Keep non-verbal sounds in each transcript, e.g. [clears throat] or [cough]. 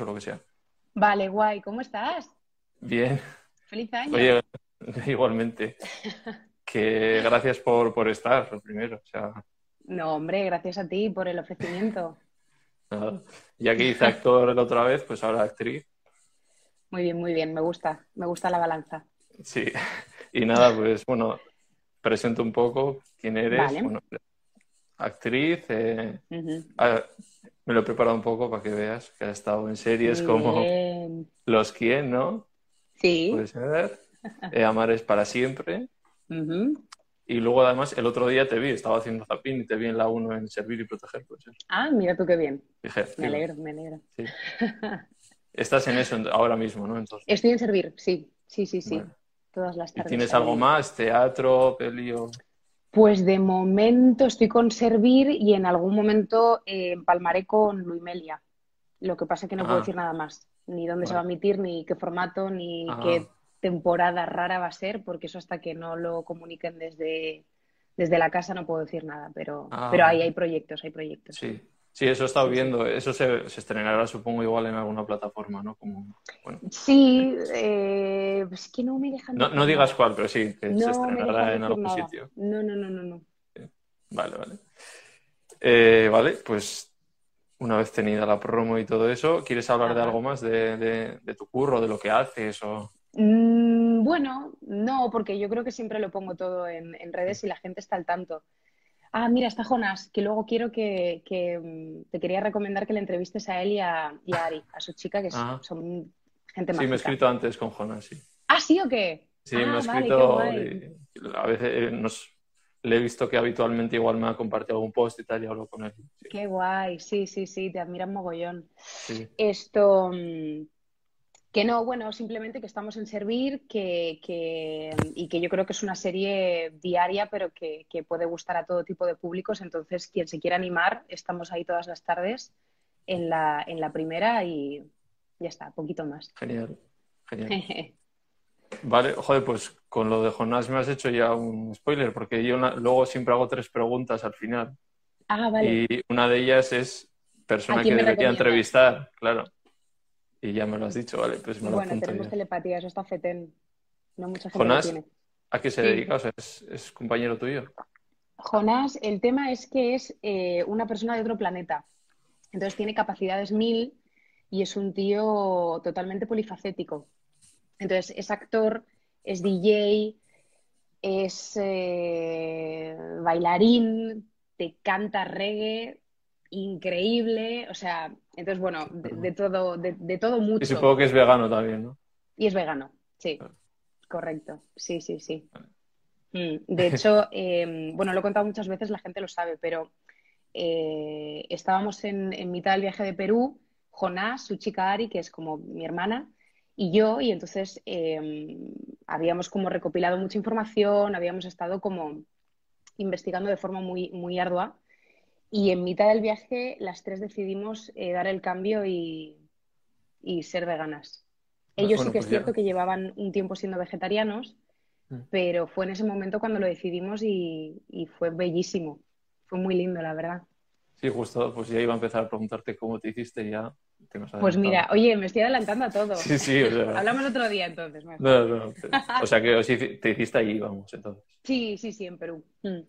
o lo que sea. Vale, guay. ¿Cómo estás? Bien. Feliz año. Oye, [laughs] igualmente. que gracias por, por estar, lo primero. O sea, No, hombre, gracias a ti por el ofrecimiento. nada. Ya que hice actor la otra vez, pues ahora actriz. Muy bien, muy bien. Me gusta. Me gusta la balanza. Sí. Y nada, pues bueno, presento un poco quién eres. Vale. Bueno, actriz. eh, ah, me lo he preparado un poco para que veas que has estado en series Muy como bien. Los Quién, ¿no? Sí. Puede ser. Eh, Amar es para siempre. Y luego además el otro día te vi, estaba haciendo zapping y te vi en la 1 en Servir y Proteger. Pues. Ah, mira tú qué bien. Dije, Me alegro, me alegro. Sí. [laughs] Estás en eso ahora mismo, ¿no? Entonces, Estoy en servir, sí. Sí, sí, sí. Bueno. Todas las ¿y tardes. tienes algo más? ¿Teatro, peli o...? Pues de momento estoy con servir y en algún momento eh, empalmaré con Luimelia. Lo que pasa es que no puedo Ah. decir nada más. Ni dónde se va a emitir, ni qué formato, ni Ah. qué temporada rara va a ser, porque eso hasta que no lo comuniquen desde, desde la casa no puedo decir nada. Pero, Ah. pero ahí hay proyectos, hay proyectos. Sí, sí, eso he estado viendo. Eso se, se estrenará, supongo, igual en alguna plataforma, ¿no? Como, bueno, Sí, eh, es que no me dejan no, digas cuál, pero sí, que se No dejan estrenará en algún nada. sitio. No, no, no, no, no. Vale, vale. Eh, vale, pues una vez tenida la promo y todo eso, ¿quieres hablar de algo más de, de- de tu curro, de lo que haces? O... Mm, bueno, no, porque yo creo que siempre lo pongo todo en, en redes y la gente está al tanto. Ah, mira, está Jonas, que luego quiero que, que, mm, te quería recomendar que le entrevistes a él y a, y a Ari, a su chica, que Ah. son gente Sí, me he escrito antes con Jonas, sí. Ah, ¿sí o qué? Sí, Ah, me vale, qué escrito. y a veces eh, nos, le he visto que habitualmente igual me ha compartido algún post y tal, y hablo con él. Sí, Qué guay, sí, sí, sí, te admiran mogollón. sí. Esto, mm, que no, bueno, simplemente que estamos en Servir que, que- y que yo creo que es una serie diaria, pero que, que puede gustar a todo tipo de públicos. Entonces, quien se quiera animar, estamos ahí todas las tardes en la, en la primera y ya está, poquito más. Genial, genial. [laughs] Vale, joder, pues con lo de Jonás me has hecho ya un spoiler, porque yo luego siempre hago tres preguntas al final. Ah, vale. Y una de ellas es persona ¿A que debería entrevistar, claro. Y ya me lo has dicho, vale, pues me lo Bueno, tenemos ya. telepatía, eso está fetén. No mucha gente Jonás, lo tiene. ¿a qué se Sí. dedica? O sea, ¿es, es compañero tuyo? Jonás, el tema es que es eh, una persona de otro planeta. Entonces tiene capacidades mil y es un tío totalmente polifacético. Entonces es actor, es DJ, es eh, bailarín, te canta reggae, increíble. O sea, entonces bueno, de, de todo, de, de todo Y mucho. supongo que es vegano también, ¿no? Y es vegano, sí, correcto, sí, sí, sí. Mm, De [laughs] hecho, eh, bueno, lo he contado muchas veces, la gente lo sabe, pero eh, estábamos en, en mitad del viaje de Perú, Jonás, su chica Ari, que es como mi hermana, y yo, y entonces eh, habíamos como recopilado mucha información, habíamos estado como investigando de forma muy, muy ardua, y en mitad del viaje las tres decidimos eh, dar el cambio y, y ser veganas. Ellos Bueno, sí que es pues ya. cierto que llevaban un tiempo siendo vegetarianos, Mm. pero fue en ese momento cuando lo decidimos y, y fue bellísimo. Fue muy lindo, la verdad. Sí, justo, pues ya iba a empezar a preguntarte cómo te hiciste y ya te has Pues mira, oye, me estoy adelantando a todo. Sí, sí, o sea, [laughs] Hablamos otro día entonces. no, no, o sea que te hiciste allí, vamos, entonces. Sí, sí, sí, en Perú. Mm.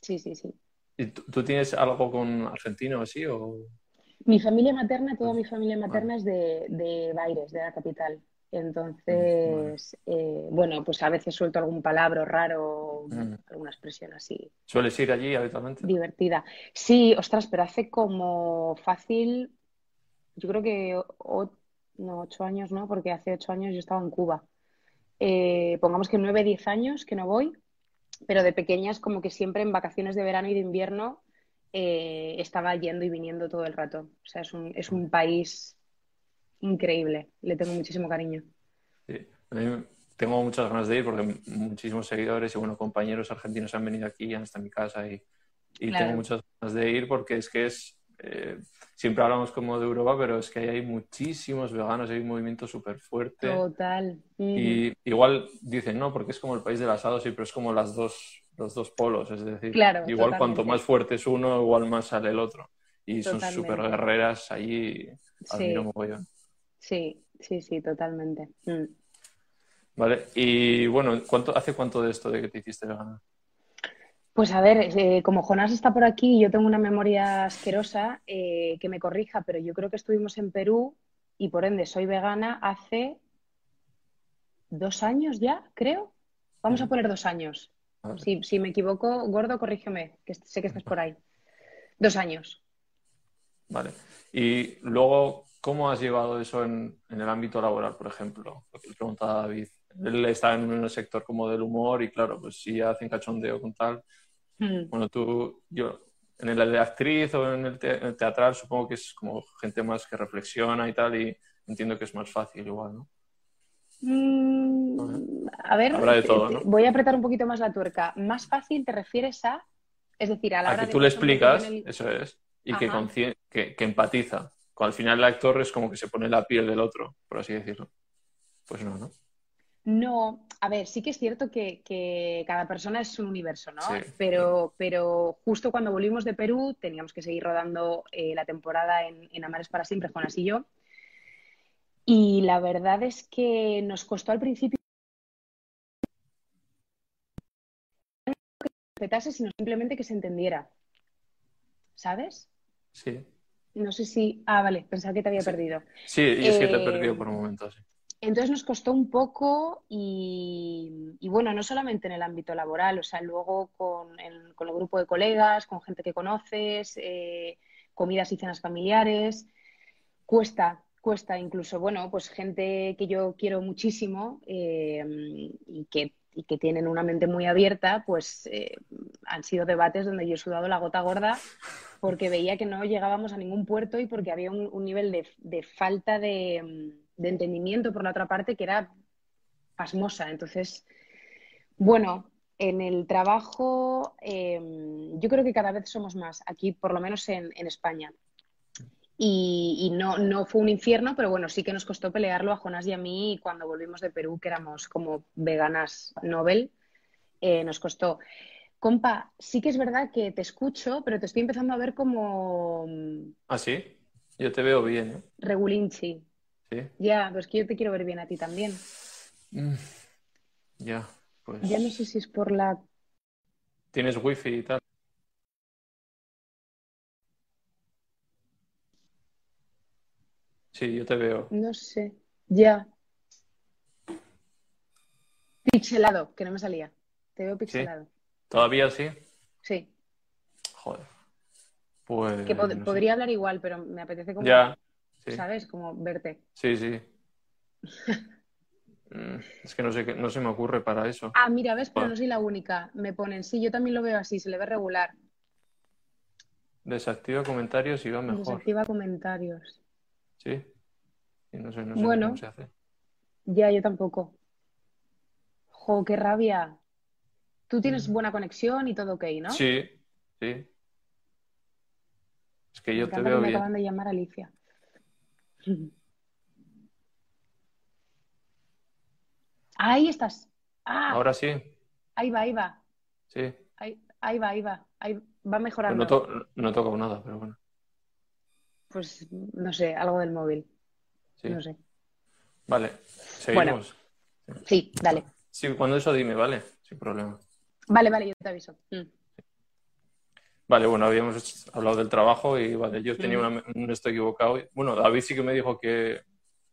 Sí, sí, sí. ¿Y tú, tú tienes algo con argentino así o...? Mi familia materna, toda mi familia materna es de, de Baires, de la capital. Entonces, eh, bueno, pues a veces suelto algún palabra raro, Mm. alguna expresión así ¿Sueles ir allí habitualmente? divertida. Sí, ostras, pero hace como fácil, yo creo que o- no, ocho años, ¿no? Porque hace ocho años yo estaba en Cuba. Eh, pongamos que nueve, diez años que no voy, pero de pequeñas como que siempre en vacaciones de verano y de invierno eh, estaba yendo y viniendo todo el rato. O sea, es un, es un país increíble, le tengo muchísimo cariño. Sí. A mí tengo muchas ganas de ir porque muchísimos seguidores y bueno, compañeros argentinos han venido aquí, han estado en mi casa y, y Claro. tengo muchas ganas de ir porque es que es... eh, siempre hablamos como de Europa, pero es que ahí hay muchísimos veganos, hay un movimiento súper fuerte. Total. Mm. Y igual dicen, no, porque es como el país del asado, sí, pero es como las dos, los dos polos. Es decir, Claro, igual totalmente. cuanto más fuerte es uno, igual más sale el otro. Y son súper guerreras allí. admiro mogollón. Sí, sí, sí, totalmente. Mm. Vale, y bueno, ¿cuánto, ¿hace cuánto de esto de que te hiciste vegana? Pues a ver, eh, como Jonás está por aquí, yo tengo una memoria asquerosa, eh, que me corrija, pero yo creo que estuvimos en Perú y por ende soy vegana hace dos años ya, creo. Vamos a poner dos años. Si, me equivoco, gordo, corrígeme, que sé que estás por ahí. Dos años. Vale. Y luego, ¿cómo has llevado eso en, el ámbito laboral, por ejemplo? Lo que le preguntaba David. Él está en un sector como del humor y claro, pues si hacen cachondeo con tal. Bueno, tú, yo, en el de actriz o en el, teatral supongo que es como gente más que reflexiona y tal y entiendo que es más fácil igual, ¿no? Mm, a ver, voy a apretar un poquito más la tuerca. Más fácil te refieres a, es decir, a la hora que tú le explicas, eso es, y que, que, que, empatiza. Al final el actor es como que se pone la piel del otro, por así decirlo. Pues no, ¿no? No, a ver, sí que es cierto que, cada persona es un universo, ¿no? pero, pero justo cuando volvimos de Perú teníamos que seguir rodando eh, la temporada en, en Amares para siempre, Juanas y yo. Y la verdad es que nos costó al principio que respetase, sino simplemente que se entendiera. ¿Sabes? Sí. No sé si. Ah, vale, pensaba que te había perdido. Sí, y es que te he perdido por un momento, sí. Entonces nos costó un poco y, bueno, no solamente en el ámbito laboral, o sea, luego con el, con el grupo de colegas, con gente que conoces, eh, comidas y cenas familiares, cuesta, cuesta incluso, bueno, pues gente que yo quiero muchísimo eh, y, que, que, tienen una mente muy abierta, pues eh, han sido debates donde yo he sudado la gota gorda porque veía que no llegábamos a ningún puerto y porque había un, nivel de, falta de, entendimiento por la otra parte que era pasmosa. Entonces, bueno, en el trabajo eh, yo creo que cada vez somos más, aquí por lo menos en España. Y, no, no, fue un infierno, pero bueno, sí que nos costó pelearlo a Jonás y a mí cuando volvimos de Perú, que éramos como veganas Nobel, eh, nos costó. Compa, sí que es verdad que te escucho, pero te estoy empezando a ver como... ¿Ah, sí? Yo te veo bien, ¿eh? Regulinchi. Sí. Ya, pues que yo te quiero ver bien a ti también. Mm, ya, pues... Ya no sé si es por la... ¿Tienes wifi y tal? Sí, yo te veo. No sé. Ya. Pixelado, que no me salía. Te veo pixelado. ¿Todavía sí? Sí. Joder. Pues. Que podría hablar igual, pero me apetece como. Ya. ¿Sabes? Como verte. Sí, sí. [laughs] Mm, es que no sé, no se me ocurre para eso. Ah, mira, ves, pero no soy la única. Me ponen, sí, yo también lo veo así, se le ve regular. Desactiva comentarios y va mejor. Desactiva comentarios. Sí. no sé, no sé bueno, cómo se hace. Ya, yo tampoco. Jo, qué rabia. Tú tienes mm. buena conexión y todo ok, ¿no? Sí, sí. Es que yo te veo me bien. acaban de llamar Alicia. Ahí estás. Ah, Ahora sí. Ahí va, ahí va. Sí. Ahí, ahí va, ahí va. Ahí va mejorando. no, to no he tocado nada, pero bueno. Pues no sé, algo del móvil. Sí. No sé. Vale, seguimos. sí, dale. Sí, cuando eso dime, ¿vale? Sin problema. Vale, vale, yo te aviso. Mm. Vale, bueno, habíamos hablado del trabajo y vale, yo tenía mm. un esto equivocado. Bueno, David sí que me dijo que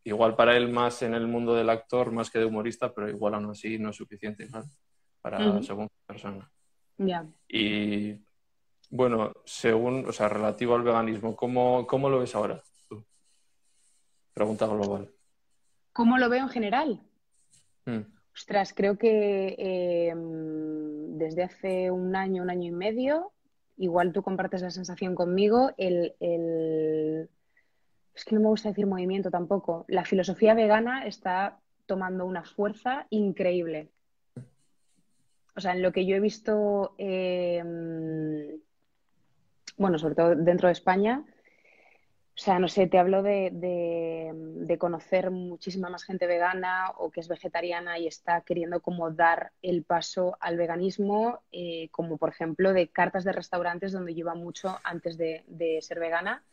igual para él más en el mundo del actor más que de humorista, pero igual aún así no es suficiente para la segunda persona. Ya. Y bueno, según, o sea, relativo al veganismo, ¿cómo, cómo lo ves ahora? Pregunta global. ¿Cómo lo veo en general? Hmm. Ostras, creo que em, desde hace un año, un año y medio, igual tú compartes la sensación conmigo, el, el... es que no me gusta decir movimiento tampoco. La filosofía vegana está tomando una fuerza increíble. O sea, en lo que yo he visto em, bueno, sobre todo dentro de España. O sea, no sé, te hablo de, conocer muchísima más gente vegana o que es vegetariana y está queriendo como dar el paso al veganismo, eh, como por ejemplo de cartas de restaurantes donde lleva mucho antes de, ser vegana,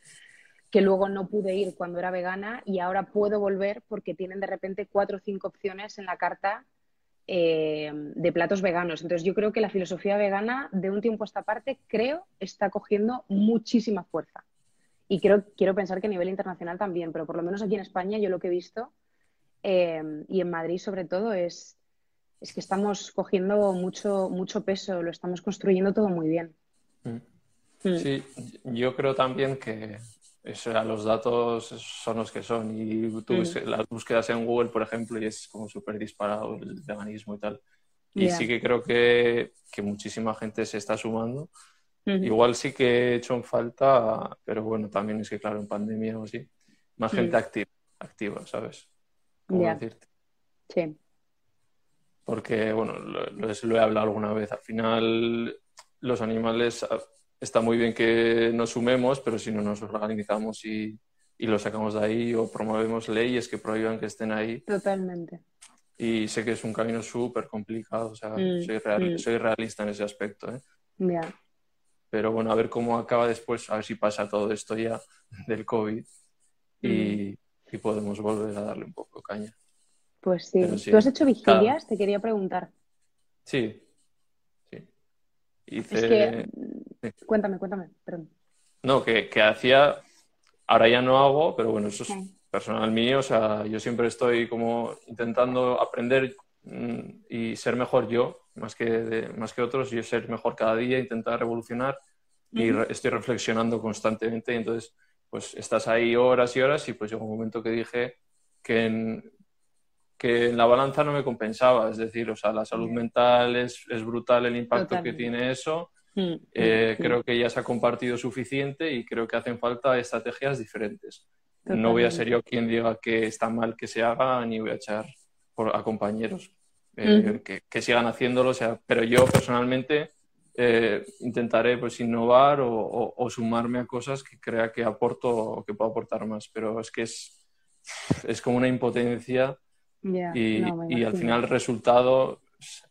que luego no pude ir cuando era vegana y ahora puedo volver porque tienen de repente cuatro o cinco opciones en la carta eh, de platos veganos. Entonces yo creo que la filosofía vegana de un tiempo a esta parte creo está cogiendo muchísima fuerza. Y creo, quiero pensar que a nivel internacional también, pero por lo menos aquí en España yo lo que he visto eh, y en Madrid sobre todo es, es que estamos cogiendo mucho, mucho peso, lo estamos construyendo todo muy bien. Mm. Mm. Sí, yo creo también que eso, los datos son los que son y tú mm. las búsquedas en Google, por ejemplo, y es como súper disparado el veganismo y tal. Y sí que creo que, que, muchísima gente se está sumando. Igual sí que he hecho en falta, pero bueno, también es que claro, en pandemia o así, más gente activa, activa, ¿sabes? ¿Cómo decirte? Sí. Porque, bueno, lo, lo he hablado alguna vez, al final los animales está muy bien que nos sumemos, pero si no nos organizamos y, y lo sacamos de ahí o promovemos leyes que prohíban que estén ahí. Totalmente. Y sé que es un camino súper complicado, o sea, mm, mm. soy, realista en ese aspecto. ¿eh? Pero bueno, a ver cómo acaba después, a ver si pasa todo esto ya del COVID y, mm. y podemos volver a darle un poco de caña. Pues sí. ¿Tú has hecho vigilias? Te quería preguntar. Sí. Sí. Hice... Es que Cuéntame, cuéntame, perdón. No, que, hacía, ahora ya no hago, pero bueno, eso es personal mío, o sea, yo siempre estoy como intentando aprender mm, y ser mejor yo, más que, más que otros, yo ser mejor cada día, intentar revolucionar y estoy reflexionando constantemente y entonces pues estás ahí horas y horas y pues llegó un momento que dije que en, que en la balanza no me compensaba, es decir, o sea, la salud mental es, es brutal el impacto que tiene eso. Mm, eh, mm, creo mm. que ya se ha compartido suficiente y creo que hacen falta estrategias diferentes. No voy a ser yo quien diga que está mal que se haga, ni voy a echar a compañeros eh, que, sigan haciéndolo, o sea, pero yo personalmente eh, intentaré pues, innovar o, sumarme a cosas que crea que aporto o que puedo aportar más, pero es que es, es como una impotencia y, y, al final el resultado,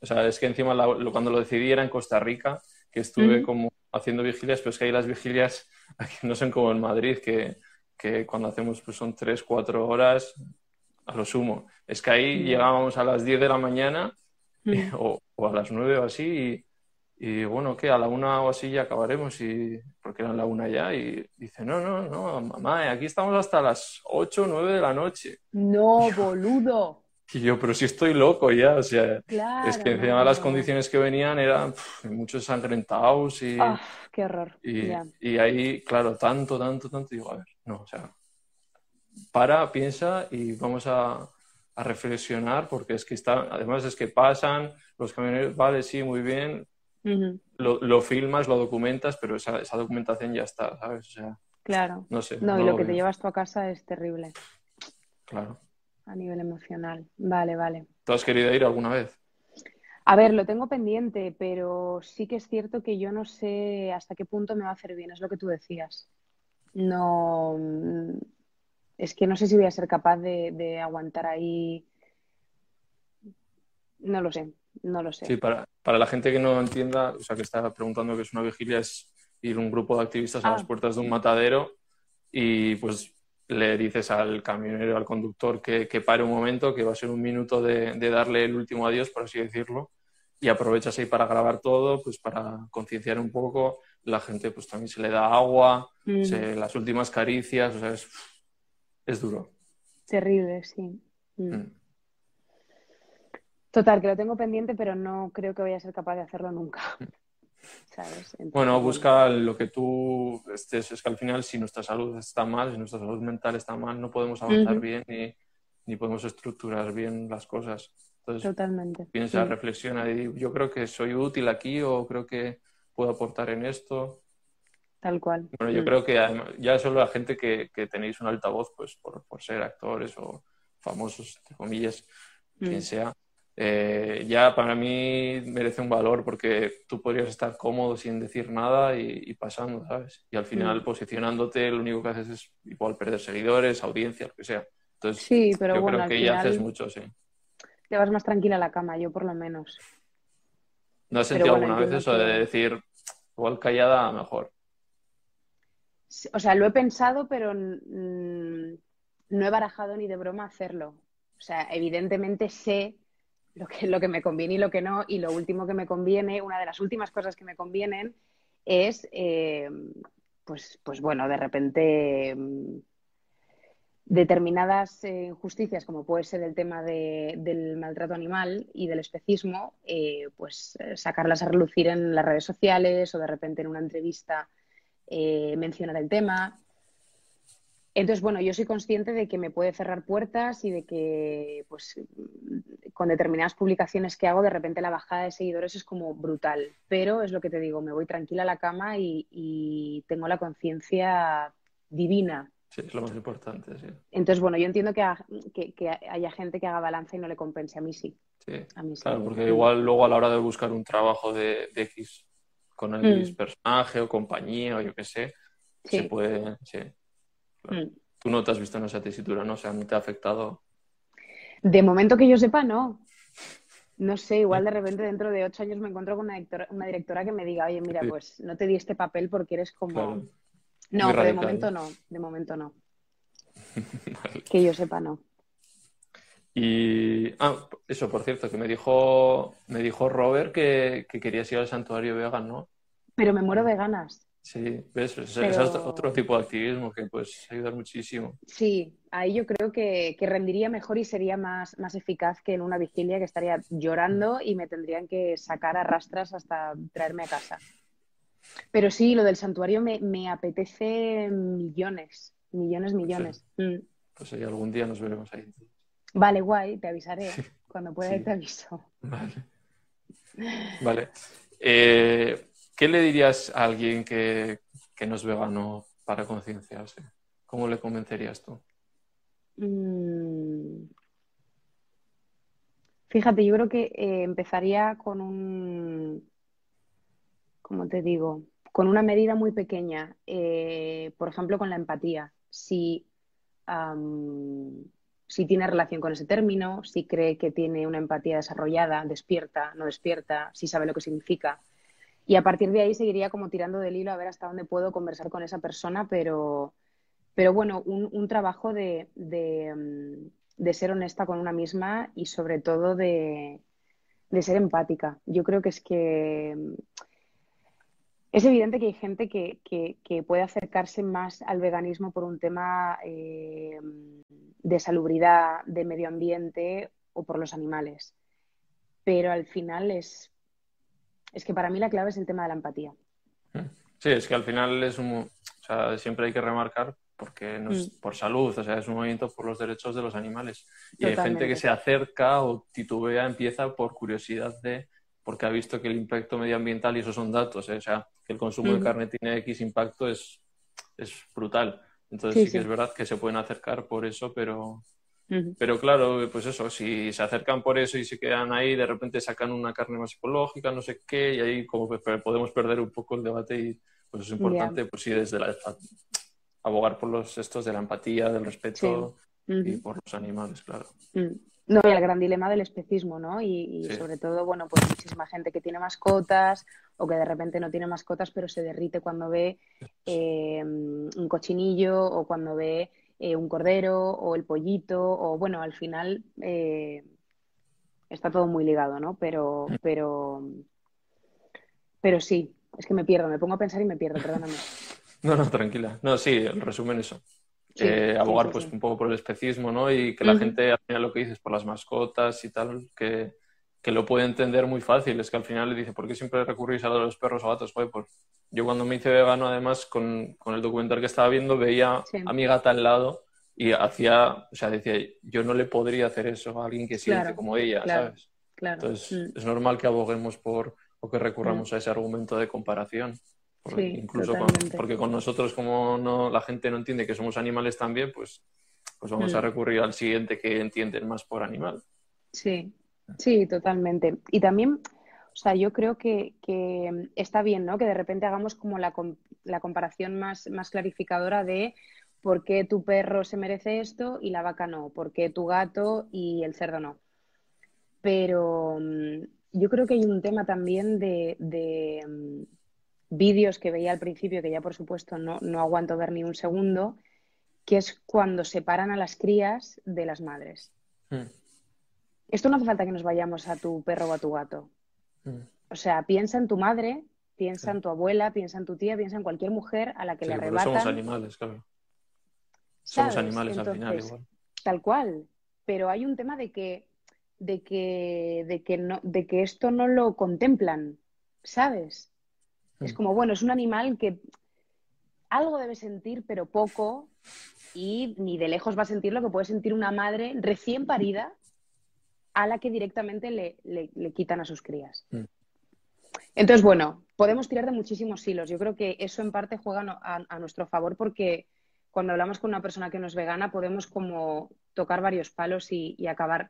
o sea, es que encima cuando lo decidí era en Costa Rica que estuve como haciendo vigilias, pero es que ahí las vigilias [laughs] aquí no son como en Madrid, que, que cuando hacemos pues son tres, cuatro horas a lo sumo. Es que ahí llegábamos a las 10 de la mañana [laughs] o, a las 9 o así y, y, bueno, que a la una o así ya acabaremos y porque eran la una ya y dice, no, no, no, mamá, aquí estamos hasta las 8 o 9 de la noche. No, [laughs] boludo. Y yo, pero si estoy loco ya, o sea, es que encima las condiciones que venían eran muchos sangrentados y... Ah, ¡Qué horror! Y, y, ahí, claro, tanto, tanto, tanto, digo, a ver, no, o sea, para, piensa y vamos a, a reflexionar porque es que está, además es que pasan, los camioneros, vale, sí, muy bien, lo, lo, filmas, lo documentas, pero esa, esa, documentación ya está, ¿sabes? O sea, claro. No sé. No, y lo que te llevas tú a casa es terrible. Claro a nivel emocional. Vale, vale. ¿Tú has querido ir alguna vez? A ver, lo tengo pendiente, pero sí que es cierto que yo no sé hasta qué punto me va a hacer bien, es lo que tú decías. No, es que no sé si voy a ser capaz de, aguantar ahí. No lo sé, no lo sé. Sí, para, para, la gente que no entienda, o sea, que está preguntando qué es una vigilia, es ir un grupo de activistas a las ah. puertas de un matadero y pues le dices al camionero, al conductor que, pare un momento, que va a ser un minuto de, darle el último adiós, por así decirlo, y aprovechas ahí para grabar todo, pues para concienciar un poco. La gente pues también se le da agua, mm. las últimas caricias, o sea, es, duro. Terrible, sí. Mm. Mm. Total, que lo tengo pendiente, pero no creo que vaya a ser capaz de hacerlo nunca [laughs] bueno, busca lo que tú estés. Es que al final, si nuestra salud está mal, si nuestra salud mental está mal, no podemos avanzar bien ni, ni, podemos estructurar bien las cosas. Entonces, Totalmente. piensa, reflexiona y yo creo que soy útil aquí o creo que puedo aportar en esto. Tal cual. Bueno, yo mm. creo que ya solo la gente que, que tenéis un altavoz, pues por, por, ser actores o famosos, entre comillas, quien mm. sea, eh, ya para mí merece un valor porque tú podrías estar cómodo sin decir nada y, pasando, ¿sabes? Y al final mm. posicionándote lo único que haces es igual perder seguidores, audiencia, lo que sea. Entonces, sí, pero yo creo que ya haces mucho, sí. Te vas más tranquila a la cama, yo por lo menos. ¿No has sentido alguna vez eso de decir, igual callada, mejor? O sea, lo he pensado, pero no he barajado ni de broma hacerlo. O sea, evidentemente sé lo que, lo que me conviene y lo que no. Y lo último que me conviene, una de las últimas cosas que me convienen es, eh, pues, pues bueno, de repente mm, determinadas eh, injusticias, como puede ser el tema del maltrato animal y del especismo, eh, pues sacarlas a relucir en las redes sociales o de repente en una entrevista mencionar el tema. Entonces, bueno, yo soy consciente de que me puede cerrar puertas y de que, pues, con determinadas publicaciones que hago, de repente la bajada de seguidores es como brutal. Pero es lo que te digo, me voy tranquila a la cama y, tengo la conciencia divina. Sí, es lo más importante, sí. Entonces, bueno, yo entiendo que, haya gente que haga balanza y no le compense. A mí sí. Sí, a mí sí. claro, porque igual luego a la hora de buscar un trabajo de, X con el mm. personaje o compañía o yo qué sé, se puede... Sí Mm. Tú no te has visto en esa tesitura, ¿no? O sea, ¿no te ha afectado? De momento que yo sepa, no. No sé, igual de repente dentro de ocho años me encuentro con una directora, que me diga, oye, mira, pues no te di este papel porque eres como... No, pero de momento no, de momento no. [laughs] Que yo sepa, no. Y ah, eso, por cierto, que me dijo, me dijo Robert que, que querías ir al santuario vegan, ¿no? Pero me muero de ganas. Sí, ves, es otro tipo de activismo que puedes ayudar muchísimo. Sí, ahí yo creo que, rendiría mejor y sería más, más eficaz que en una vigilia que estaría llorando y me tendrían que sacar a rastras hasta traerme a casa. Pero sí, lo del santuario me, apetece millones, millones, millones. Mm. Pues ahí algún día nos veremos ahí. Vale, guay, te avisaré. Cuando pueda te aviso. Vale. [laughs] Vale. Eh, ¿Qué le dirías a alguien que, no es vegano para concienciarse? ¿Cómo le convencerías tú? Mm. Fíjate, yo creo que eh, empezaría con un, ¿cómo te digo? Con una medida muy pequeña, eh, por ejemplo, con la empatía. Si, si tiene relación con ese término, si cree que tiene una empatía desarrollada, despierta, no despierta, si sabe lo que significa y a partir de ahí seguiría como tirando del hilo a ver hasta dónde puedo conversar con esa persona, pero, pero bueno, un, trabajo de, mm, de, ser honesta con una misma y sobre todo de, de, ser empática. Yo creo que es que mm, es evidente que hay gente que, que, puede acercarse más al veganismo por un tema eh, de salubridad, de medio ambiente o por los animales. Pero al final es es que para mí la clave es el tema de la empatía. Sí, es que al final es un, o sea, siempre hay que remarcar porque no es mm. por salud, o sea, es un movimiento por los derechos de los animales. Y hay gente que se acerca o titubea, empieza por curiosidad de, porque ha visto que el impacto medioambiental, y esos son datos, ¿eh? o sea, que el consumo de carne tiene X impacto es, es brutal. Entonces sí, que es verdad que se pueden acercar por eso, pero, pero claro, pues eso, si se acercan por eso y se quedan ahí, de repente sacan una carne más ecológica, no sé qué, y ahí como podemos perder un poco el debate y pues es importante, pues sí, desde la, abogar por los estos de la empatía, del respeto y por los animales, claro. Mm. No, y el gran dilema del especismo, ¿no? Y, sobre todo, bueno, pues muchísima gente que tiene mascotas o que de repente no tiene mascotas, pero se derrite cuando ve eh, un cochinillo o cuando ve eh, un cordero o el pollito, o bueno, al final eh, está todo muy ligado, ¿no? Pero, mm. pero, pero sí, es que me pierdo, me pongo a pensar y me pierdo, perdóname. [laughs] No, no, tranquila. No, sí, en resumen eso. Eh, abogar pues un poco por el especismo, ¿no? Y que la gente, al final lo que dices, por las mascotas y tal, que, que lo puede entender muy fácil. Es que al final le dice, ¿por qué siempre recurrís a los perros o gatos? pues yo cuando me hice vegano, además, con, con el documental que estaba viendo, veía a mi gata al lado y hacía, o sea, decía, yo no le podría hacer eso a alguien que siente como ella, ¿sabes? Claro. Entonces, mm. es normal que aboguemos por, o que recurramos mm. a ese argumento de comparación. Incluso porque con nosotros, como no, la gente no entiende que somos animales también, pues, pues vamos a mm. recurrir al siguiente que entienden más por animal. Sí, Sí, totalmente. Y también, o sea, yo creo que, está bien, ¿no? Que de repente hagamos como la, la comparación más, más clarificadora de por qué tu perro se merece esto y la vaca no, por qué tu gato y el cerdo no. Pero mm, yo creo que hay un tema también de, de, mm, vídeos que veía al principio, que ya por supuesto no, no aguanto ver ni un segundo, que es cuando separan a las crías de las madres. Mm. Esto no hace falta que nos vayamos a tu perro o a tu gato. Mm. O sea, piensa en tu madre, piensa en tu abuela, piensa en tu tía, piensa en cualquier mujer a la que le arrebatan. Somos animales, claro. Somos animales al final igual. Tal cual. Pero hay un tema de que, de que, de que no, de que esto no lo contemplan, ¿sabes? Es mm. como, bueno, es un animal que algo debe sentir, pero poco, y ni de lejos va a sentir lo que puede sentir una madre recién parida a la que directamente le, le, quitan a sus crías. Mm. Entonces, bueno, podemos tirar de muchísimos hilos. Yo creo que eso en parte juega a, nuestro favor porque cuando hablamos con una persona que no es vegana podemos como tocar varios palos y, acabar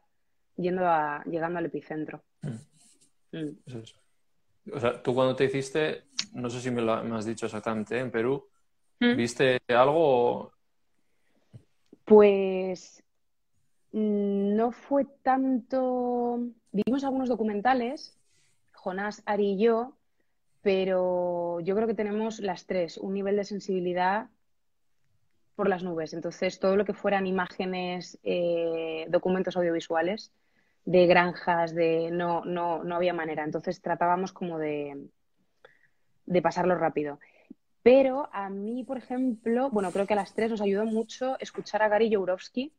yendo a, llegando al epicentro. Mm. Mm. O sea, tú cuando te hiciste, no sé si me lo has dicho exactamente, en Perú, ¿viste algo? Pues no fue tanto. Vimos algunos documentales, Jonás, Ari y yo, pero yo creo que tenemos las tres un nivel de sensibilidad por las nubes. Entonces, todo lo que fueran imágenes, eh, documentos audiovisuales de granjas, de no, no, no había manera. Entonces, tratábamos como de, de pasarlo rápido. Pero a mí, por ejemplo, bueno, creo que a las tres nos ayudó mucho escuchar a Gary Jourowski,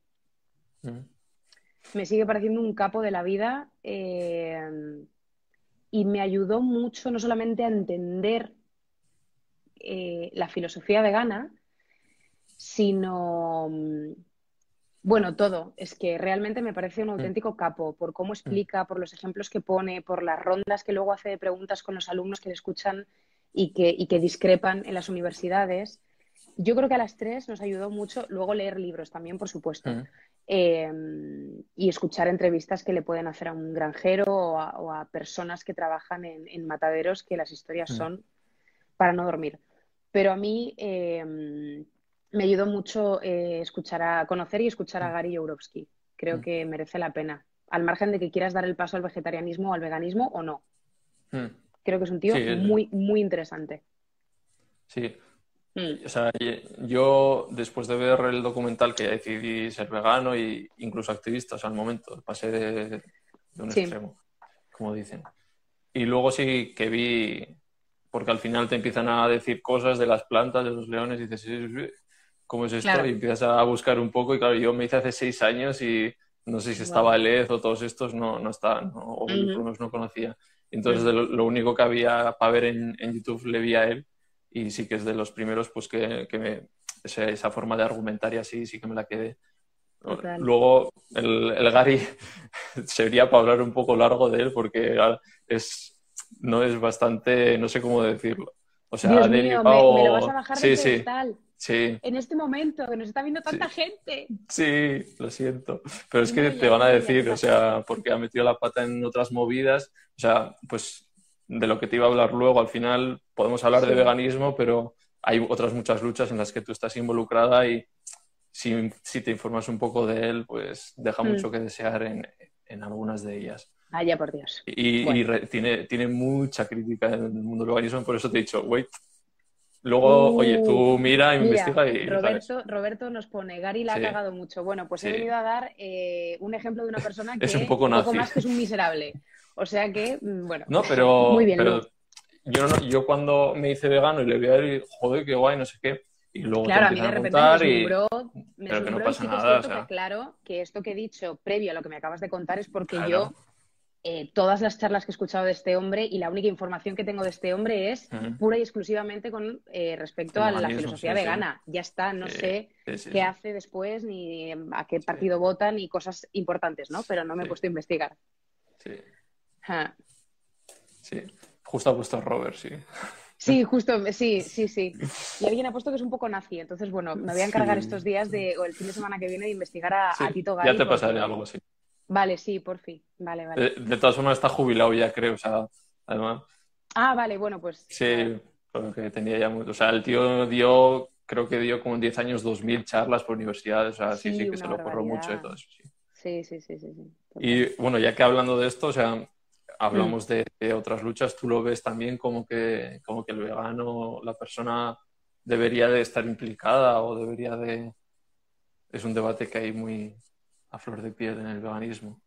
me sigue pareciendo un capo de la vida eh, y me ayudó mucho no solamente a entender eh, la filosofía vegana, sino, mm, bueno, todo. Es que realmente me parece un mm. auténtico capo por cómo mm. explica, por los ejemplos que pone, por las rondas que luego hace de preguntas con los alumnos que le escuchan y que, y que discrepan en las universidades. Yo creo que a las tres nos ayudó mucho luego leer libros también, por supuesto. Em, y escuchar entrevistas que le pueden hacer a un granjero o a, personas que trabajan en, mataderos, que las historias mm. son para no dormir. Pero a mí em, me ayudó mucho eh, escuchar a conocer y escuchar a mm. Gary Yourofsky. Creo mm. que merece la pena, al margen de que quieras dar el paso al vegetarianismo o al veganismo o no. Creo que es un tío muy, muy interesante. Sí, Mm. O sea, yo después de ver el documental que decidí ser vegano e incluso activista, o sea, al momento pasé de, un extremo, como dicen. Y luego sí que vi, porque al final te empiezan a decir cosas de las plantas, de los leones, y dices, ¿cómo es esto? Y empiezas a buscar un poco, y claro, yo me hice hace seis años y no sé si estaba EZ o todos estos, no, no estaban, o por lo menos no conocía. Entonces, lo, único que había para ver en, en YouTube le vi a él y sí que es de los primeros pues que, que me, esa, forma de argumentar y así sí que me la quedé. Luego el, el, Gary [laughs] sería para hablar un poco largo de él porque es, no es bastante, no sé cómo decirlo. O sea, Dios mío, me, lo vas a bajar sí, sí, sí. En este momento, que nos está viendo tanta gente. Sí, lo siento. Pero es que te van a decir, o sea, porque ha metido la pata en otras movidas. O sea, pues de lo que te iba a hablar luego. Al final podemos hablar de veganismo, pero hay otras muchas luchas en las que tú estás involucrada y si, te informas un poco de él, pues deja mm. mucho que desear en, algunas de ellas. Vaya por Dios. Y, tiene, tiene mucha crítica en el mundo del veganismo, por eso te he dicho, wait. Luego, uh, oye, tú mira, investiga y. Roberto, Roberto nos pone, Gary la ha cagado mucho. Bueno, pues he venido a dar eh, un ejemplo de una [laughs] persona que es un poco, poco más que es un miserable. O sea que, mm, bueno. No, pero, muy bien, pero yo, yo cuando me hice vegano y le vi a él, joder, qué guay, no sé qué. Y luego claro, a mí de repente me asombró, me pero que no pasa nada, que claro, que esto que he dicho previo a lo que me acabas de contar es porque yo eh, todas las charlas que he escuchado de este hombre y la única información que tengo de este hombre es pura y exclusivamente con eh, respecto a la filosofía vegana. Ya está, no sé qué hace después, ni a qué partido vota, ni cosas importantes, ¿no? Pero no me he puesto a investigar. Sí. Sí, justo ha puesto Robert, sí. Sí, [laughs] justo, sí, sí, sí. Y alguien ha puesto que es un poco nazi, entonces bueno, me voy a encargar estos días de, o el fin de semana que viene de investigar a, Tito Gari. Ya te pasaré algo, sí. Vale, sí, por fin. Vale, vale. De, todas formas está jubilado ya, creo, o sea, además. Ah, vale, bueno, pues. Sí, porque tenía ya mucho. O sea, el tío dio, creo que dio como en 10 años 2.000 charlas por universidades, o sea, sí, sí, que se lo corrió mucho y todo eso, sí. Sí, sí, sí, sí. Y bueno, ya que hablando de esto, o sea, hablamos de, otras luchas, tú lo ves también como que, como que el vegano, la persona debería de estar implicada o debería de... Es un debate que hay muy a flor de piel en el veganismo.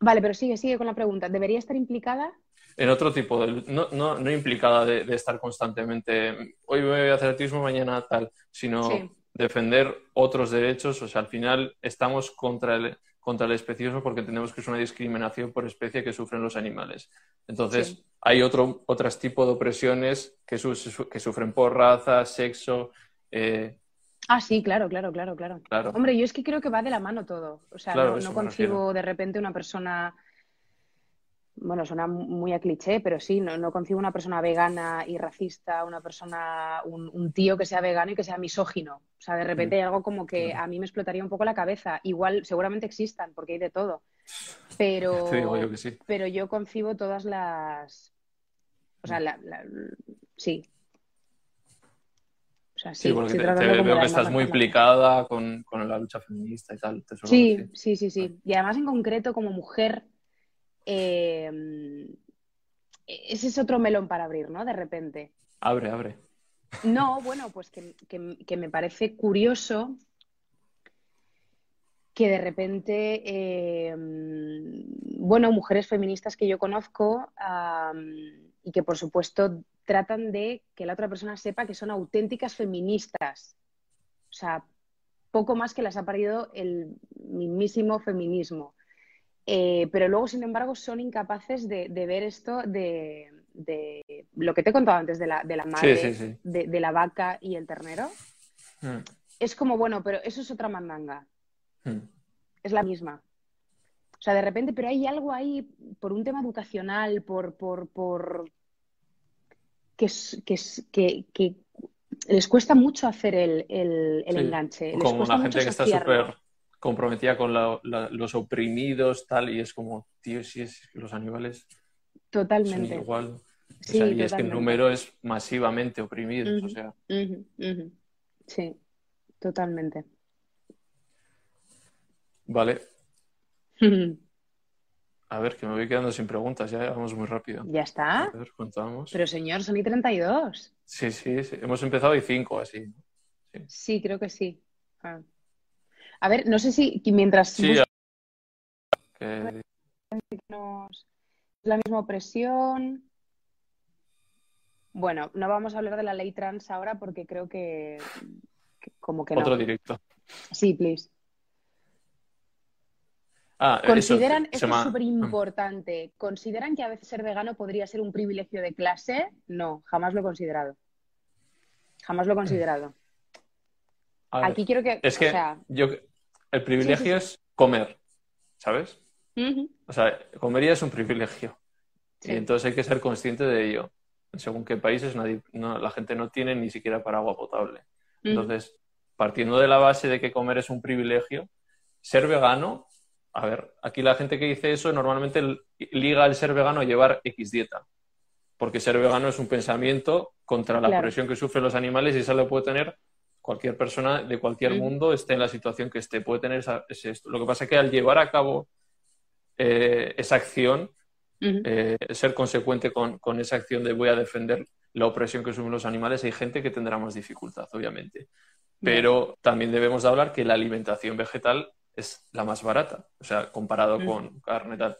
Vale, pero sigue, sigue con la pregunta. ¿Debería estar implicada? En otro tipo de... No, no, no implicada de, estar constantemente, hoy voy a hacer atletismo, mañana tal, sino defender otros derechos. O sea, al final estamos contra el, contra el especismo porque entendemos que es una discriminación por especie que sufren los animales. Entonces, hay otro, otros tipos de opresiones que, que, sufren por raza, sexo. Eh, ah, sí, claro, claro, claro, claro, Hombre, yo es que creo que va de la mano todo. O sea, no, concibo de repente una persona bueno, suena muy a cliché, pero sí, no, no concibo una persona vegana y racista, una persona, un, tío que sea vegano y que sea misógino. O sea, de repente hay algo como que a mí me explotaría un poco la cabeza. Igual, seguramente existan, porque hay de todo. Pero, [laughs] yo pero yo concibo todas las... O sea, la, sí. O sea, sí, porque te, veo que estás muy implicada con, con, la lucha feminista y tal. sí, sí, sí, sí. Y además en concreto como mujer eh, ese es otro melón para abrir, ¿no? De repente. Abre, abre. No, bueno, pues que, me parece curioso que de repente, eh, bueno, mujeres feministas que yo conozco y que por supuesto tratan de que la otra persona sepa que son auténticas feministas. O sea, poco más que las ha parido el mismísimo feminismo. Eh, pero luego, sin embargo, son incapaces de, ver esto de, lo que te he contado antes de la, de la madre, De, la vaca y el ternero. Mm. Es como, bueno, pero eso es otra mandanga. Mm. Es la misma. O sea, de repente, pero hay algo ahí por un tema educacional, por, por, por... Que, que, que, les cuesta mucho hacer el, el, enganche. Como la gente que está súper comprometida con los oprimidos, tal, y es como, tío, si es los animales totalmente son igual. y es que el número es masivamente oprimido, o sea. Sí, totalmente. Vale. [laughs] A ver, que me voy quedando sin preguntas, ya vamos muy rápido. ¿Ya está? A ver, contamos. Pero señor, son y 32. Sí, sí, sí. hemos empezado y 5 así. Sí. creo que sí. Ah. A ver, no sé si mientras... Sí, La misma opresión. Bueno, no vamos a hablar de la ley trans ahora porque creo que, como que Otro directo. Sí, please. Ah, ¿Consideran, esto es súper importante, ¿consideran que a veces ser vegano podría ser un privilegio de clase? No, jamás lo he considerado. Jamás lo he considerado. Aquí quiero que. Es que yo, el privilegio es comer, ¿sabes? O sea, comer ya es un privilegio. Y entonces hay que ser consciente de ello. Según qué países la gente no tiene ni siquiera para agua potable. Entonces, partiendo de la base de que comer es un privilegio, ser vegano, a ver, aquí la gente que dice eso normalmente liga el ser vegano a llevar X dieta. Porque ser vegano es un pensamiento contra la presión que sufren los animales y eso lo puede tener cualquier persona de cualquier mundo esté en la situación que esté, puede tener esa, esto. Lo que pasa es que al llevar a cabo eh, esa acción, eh, ser consecuente con, esa acción de voy a defender la opresión que sufren los animales, hay gente que tendrá más dificultad, obviamente. Pero también debemos de hablar que la alimentación vegetal es la más barata, o sea, comparado con carne tal.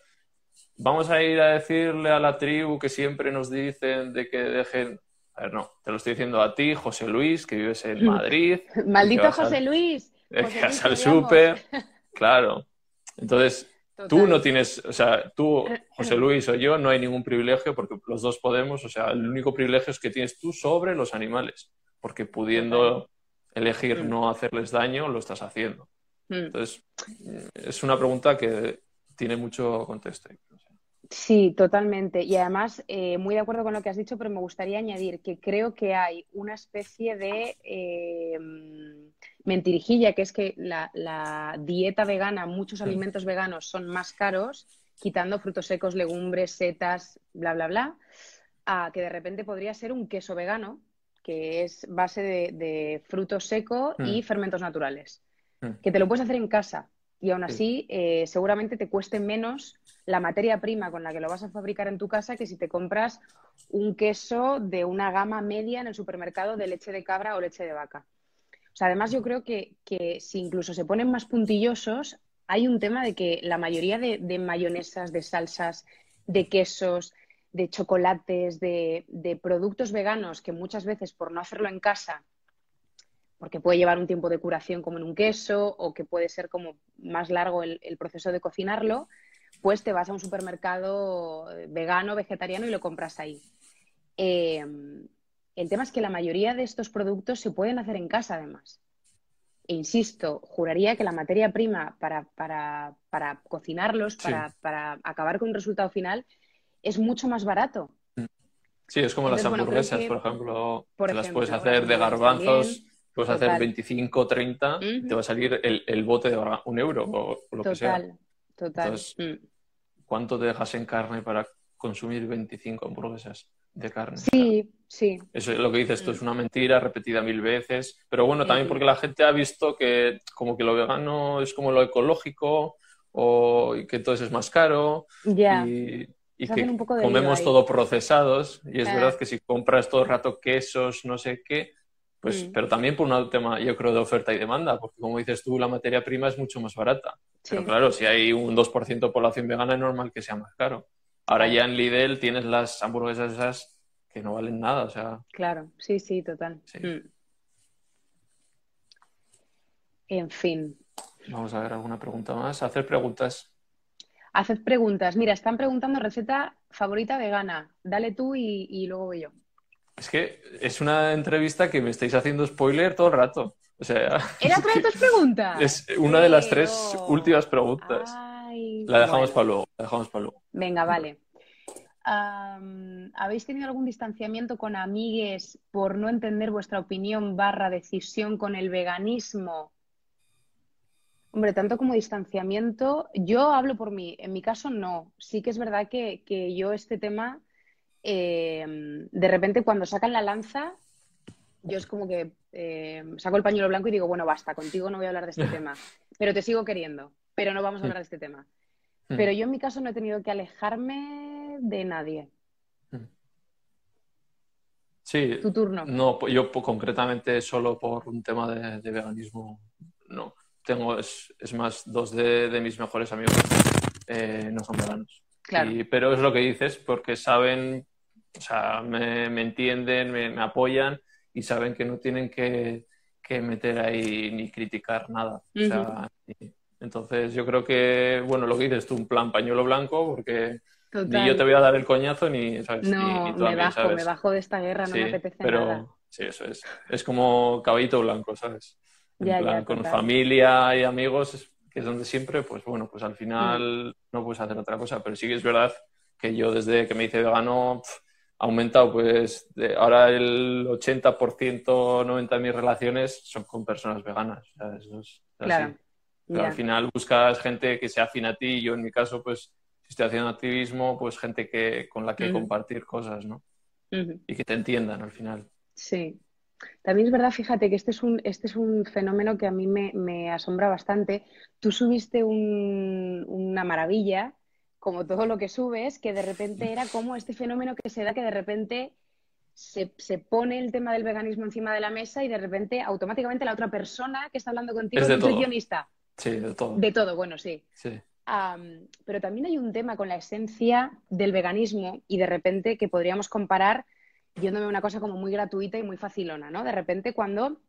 Vamos a ir a decirle a la tribu que siempre nos dicen de que dejen a ver, no, te lo estoy diciendo a ti, José Luis, que vives en [laughs] Madrid. Maldito José Luis. [laughs] que vas al súper. [laughs] Claro. Entonces, tú no tienes, o sea, tú, José [clears throat] Luis o yo, no hay ningún privilegio porque los dos podemos, o sea, el único privilegio es que tienes tú sobre los animales, porque pudiendo elegir no hacerles daño, lo estás haciendo. Mm. Entonces, es una pregunta que tiene mucho contexto. Sí, totalmente. Y además, eh, muy de acuerdo con lo que has dicho, pero me gustaría añadir que creo que hay una especie de eh, mentirijilla, que es que la, dieta vegana, muchos alimentos veganos son más caros, quitando frutos secos, legumbres, setas, bla, bla, bla, a que de repente podría ser un queso vegano, que es base de, fruto seco y mm. fermentos naturales. Que te lo puedes hacer en casa y aún así eh, seguramente te cueste menos la materia prima con la que lo vas a fabricar en tu casa que si te compras un queso de una gama media en el supermercado de leche de cabra o leche de vaca. O sea, además yo creo que, si incluso se ponen más puntillosos, hay un tema de que la mayoría de, mayonesas, de salsas, de quesos, de chocolates, de, productos veganos que muchas veces por no hacerlo en casa, porque puede llevar un tiempo de curación como en un queso o que puede ser como más largo el, proceso de cocinarlo, pues te vas a un supermercado vegano, vegetariano y lo compras ahí. Eh, el tema es que la mayoría de estos productos se pueden hacer en casa, además. E insisto, juraría que la materia prima para, cocinarlos, para, acabar con un resultado final, es mucho más barato. Sí, es como las hamburguesas, por ejemplo, que las puedes hacer de garbanzos, puedes hacer 25, 30, te va a salir el, bote de un euro o, lo que sea. Total, total. Entonces, mm. ¿cuánto te dejas en carne para consumir 25 hamburguesas? de carne. Sí, sí. Eso es lo que dices, esto es una mentira repetida mil veces, pero bueno, también porque la gente ha visto que como que lo vegano es como lo ecológico o que entonces es más caro y, que comemos todo procesados y es verdad que si compras todo el rato quesos, no sé qué, pues, mm. pero también por un tema, yo creo, de oferta y demanda, porque como dices tú, la materia prima es mucho más barata. Pero claro, si hay un 2% de población vegana, es normal que sea más caro. Ahora ya en Lidl tienes las hamburguesas esas que no valen nada, o sea. Claro, sí, sí, total. Mm. En fin. Vamos a ver alguna pregunta más. Hacer preguntas. Haced preguntas. Mira, están preguntando receta favorita vegana. Dale tú y, luego voy yo. Es que es una entrevista que me estáis haciendo spoiler todo el rato. O sea, ¿Era otra de tus preguntas? Es una de las tres últimas preguntas. La dejamos para luego, dejamos para luego. Venga, vale. ¿Habéis tenido algún distanciamiento con amigues por no entender vuestra opinión barra decisión con el veganismo? Hombre, tanto como distanciamiento, yo hablo por mí. En mi caso, no. Sí que es verdad que, yo este tema, em, de repente cuando sacan la lanza, yo es como que em, saco el pañuelo blanco y digo, bueno, basta, contigo no voy a hablar de este [laughs] tema, pero te sigo queriendo, pero no vamos a hablar de este tema. Hmm. Pero yo en mi caso no he tenido que alejarme de nadie. Hmm. Sí. Tu turno. No, yo concretamente solo por un tema de, veganismo, no. Tengo, es, más, dos de, mis mejores amigos eh, no son veganos. Claro. pero es lo que dices, porque saben, o sea, me, entienden, me, apoyan y saben que no tienen que, meter ahí ni criticar nada. O sea, entonces yo creo que, bueno, lo que dices tú, un plan pañuelo blanco, porque ni yo te voy a dar el coñazo ni, ¿sabes? No, me bajo, me bajo de esta guerra, no me apetece pero, nada. Sí, eso es. Es como caballito blanco, ¿sabes? En plan, con familia y amigos, que es donde siempre, pues bueno, pues al final mm. no puedes hacer otra cosa, pero sí que es verdad que yo desde que me hice vegano ha aumentado, pues ahora el 80%, 90% de mis relaciones son con personas veganas. Es, claro. Pero al final buscas gente que sea afín a ti. Yo en mi caso, pues, si estoy haciendo activismo, pues gente que, con la que compartir cosas, ¿no? Y que te entiendan al final. Sí. También es verdad, fíjate que este es un, este es un fenómeno que a mí me, asombra bastante. Tú subiste una maravilla, como todo lo que subes, que de repente era como este fenómeno que se da que de repente se, se, pone el tema del veganismo encima de la mesa y de repente automáticamente la otra persona que está hablando contigo es, nutricionista. Sí, de todo. De todo, bueno, sí. sí. pero también hay un tema con la esencia del veganismo y de repente que podríamos comparar yéndome una cosa como muy gratuita y muy facilona, ¿no? De repente cuando,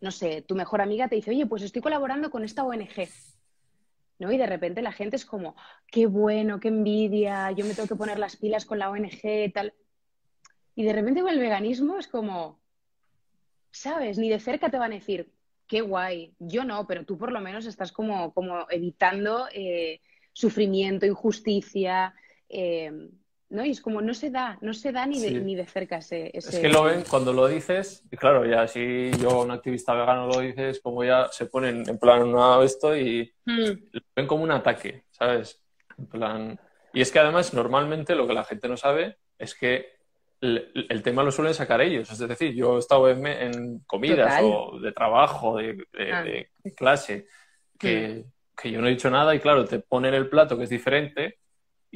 no sé, tu mejor amiga te dice, oye, pues estoy colaborando con esta ONG. Y de repente la gente es como, qué bueno, qué envidia, yo me tengo que poner las pilas con la ONG, tal. Y de repente con el veganismo es como, ¿sabes? Ni de cerca te van a decir, qué guay. Yo no, pero tú por lo menos estás como, como evitando eh, sufrimiento, injusticia. Eh, ¿no? Y es como no se da, no se da ni de, ni de cerca ese, Es que lo ven cuando lo dices, y claro, ya si yo, un activista vegano, lo dices, como ya se ponen en plan, no esto y hmm. lo ven como un ataque, ¿sabes? En plan... Y es que además, normalmente lo que la gente no sabe es que el, tema lo suelen sacar ellos. Es decir, yo he estado en, comidas o de trabajo, de, ah. clase, mm. que, yo no he dicho nada y claro, te ponen el plato que es diferente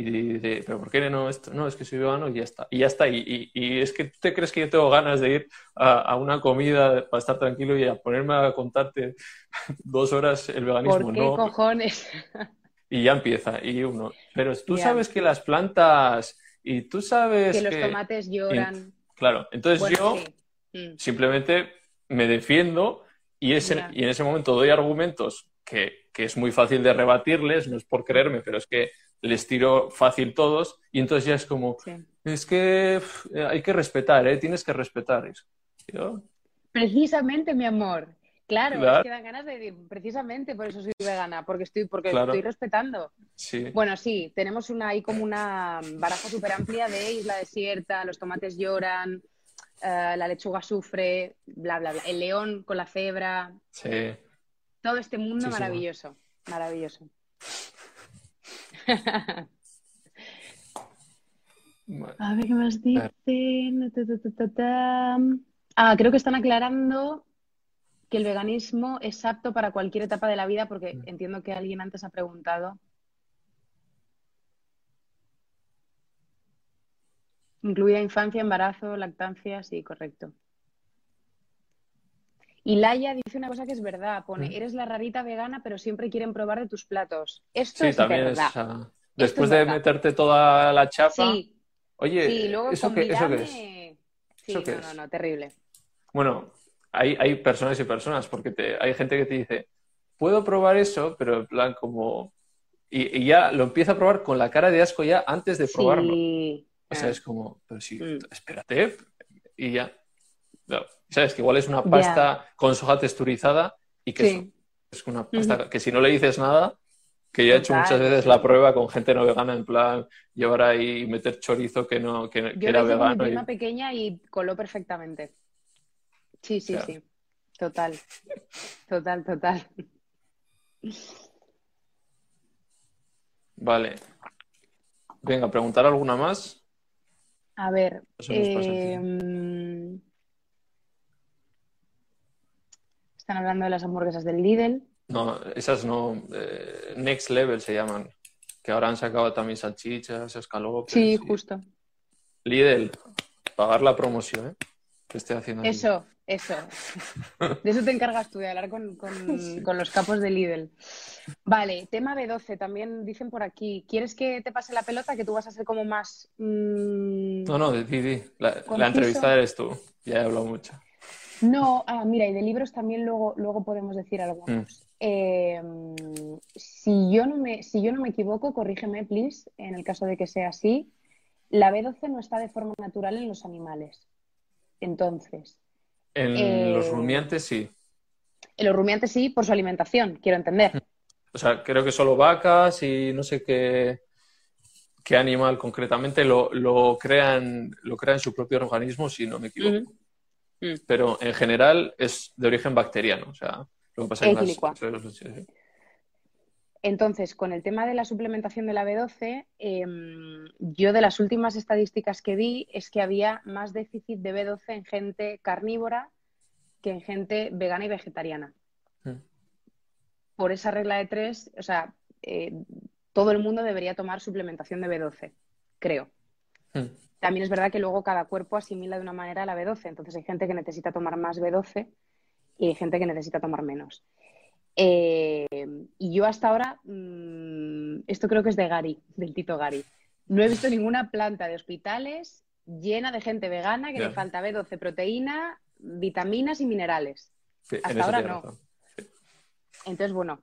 y dice, pero ¿por qué no esto? No, es que soy vegano y ya está. Y ya está. Y, y, es que tú te crees que yo tengo ganas de ir a, a, una comida para estar tranquilo y a ponerme a contarte [laughs] dos horas el veganismo. ¿Por qué no. cojones? [laughs] Y ya empieza. Y uno, pero tú ya. sabes que las plantas y tú sabes que... los tomates lloran. Y, claro, entonces bueno, yo sí. mm. simplemente me defiendo y, ese, y en ese momento doy argumentos que, que es muy fácil de rebatirles, no es por creerme, pero es que les tiro fácil todos y entonces ya es como, sí. es que hay que respetar, ¿eh? tienes que respetar eso. ¿Yo? Precisamente, mi amor. Claro, claro, es que dan ganas de decir, precisamente por eso soy vegana, porque estoy, porque claro. estoy respetando. Sí. Bueno, sí, tenemos una ahí como una baraja súper amplia de isla desierta, los tomates lloran, uh, la lechuga sufre, bla, bla, bla. El león con la cebra. Sí. Todo este mundo sí, maravilloso, sí. maravilloso. A ver qué más dicen. Ah, creo que están aclarando que el veganismo es apto para cualquier etapa de la vida, porque Mm. entiendo que alguien antes ha preguntado. Incluida infancia, embarazo, lactancia, sí, correcto. Y Laia dice una cosa que es verdad, pone, Mm. eres la rarita vegana, pero siempre quieren probar de tus platos. Esto Sí, es también verdad. es. ah, Esto después es de verdad. meterte toda la chapa. Sí, Oye, sí, luego ¿eso qué, ¿eso qué es? Sí, ¿Eso qué no, es? no, no, terrible. Bueno, hay, hay personas y personas, porque te- hay gente que te dice, puedo probar eso, pero en plan como... Y, y ya lo empieza a probar con la cara de asco ya antes de probarlo. Sí. O sea, Ah. es como, pero sí, Mm. espérate, y ya. ¿Sabes? Que igual es una pasta con soja texturizada y que Sí. es, es una pasta que si no le dices nada, que yo he hecho muchas veces la prueba con gente no vegana, en plan, llevar ahí y meter chorizo que no que, que Yo era con mi vegano. y- prima pequeña y coló perfectamente. Sí, sí, sí. Total. Total, total. Vale. Venga, preguntar alguna más. A ver nos pasa aquí. em, Están hablando de las hamburguesas del Lidl. No, esas no. eh, next level se llaman. Que ahora han sacado también salchichas, escalopes. Sí, y- justo. Lidl, pagar la promoción, ¿eh? Que estoy haciendo. Eso, eso. De eso te encargas tú, de hablar con, con- [laughs] con los capos de Lidl. Vale, tema B12, también dicen por aquí. ¿Quieres que te pase la pelota? Que tú vas a ser como más. mm, No, no, di, di. La, la entrevista eres tú. Ya he hablado mucho. No, ah, mira, y de libros también luego, luego podemos decir algunos. Mm. Eh, si yo no me, si yo no me equivoco, corrígeme, please, en el caso de que sea así, la B12 no está de forma natural en los animales. Entonces, En Eh, los rumiantes sí. en los rumiantes sí, por su alimentación, quiero entender. O sea, creo que solo vacas y no sé qué, qué animal concretamente lo, lo crean, lo crean su propio organismo, si no me equivoco. Mm. Pero en general es de origen bacteriano. O sea, lo que pasa es que las-. Entonces, con el tema de la suplementación de la B12, em, yo de las últimas estadísticas que vi es que había más déficit de B12 en gente carnívora que en gente vegana y vegetariana. Mm. Por esa regla de tres, o sea, eh, todo el mundo debería tomar suplementación de B12, creo. Mm. También es verdad que luego cada cuerpo asimila de una manera la B12, entonces hay gente que necesita tomar más B12 y hay gente que necesita tomar menos. Eh, y yo hasta ahora, mm, esto creo que es de Gary, del Tito Gary. No he visto ninguna planta de hospitales llena de gente vegana que le falta B12, proteína, vitaminas y minerales. Sí, Hasta ahora no. razón. Entonces, bueno,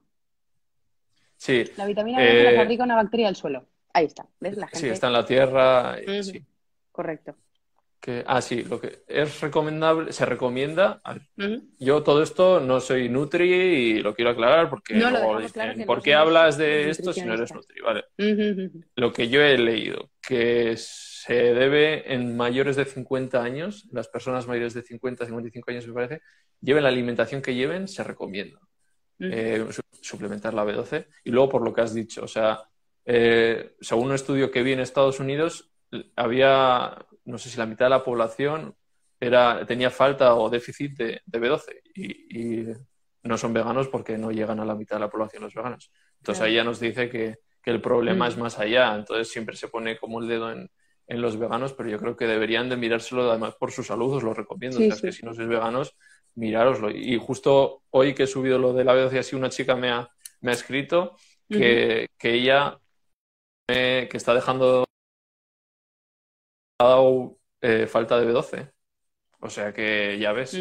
Sí, la vitamina B12 la Eh, fabrica una bacteria del suelo. Ahí está, ¿ves? La sí, está en la tierra. y sí. Correcto. Que, ah, sí, lo que es recomendable, se recomienda. Yo todo esto no soy Nutri y lo quiero aclarar porque No, lo luego dejamos dicen, claro que no ¿por qué hablas de esto si no eres. Nutri? Vale. Lo que yo he leído, que se debe en mayores de 50 años, las personas mayores de 50, 55 años me parece, lleven la alimentación que lleven, se recomienda eh, su- suplementar la B12. Y luego por lo que has dicho, o sea, eh, según un estudio que vi en Estados Unidos, había, no sé si la mitad de la población era, tenía falta o déficit de, de B12 y, y no son veganos porque no llegan a la mitad de la población los veganos. Entonces Claro. ahí ya nos dice que, que el problema Mm. es más allá. Entonces siempre se pone como el dedo en, en los veganos, pero yo creo que deberían de mirárselo además por su salud, os lo recomiendo. Sí, o sea, sí. que si no sois veganos, mirároslo. Y justo hoy que he subido lo de la B12 así, una chica me ha, me ha escrito que, que ella eh, que está dejando ha dado eh, falta de B12. O sea que ya ves.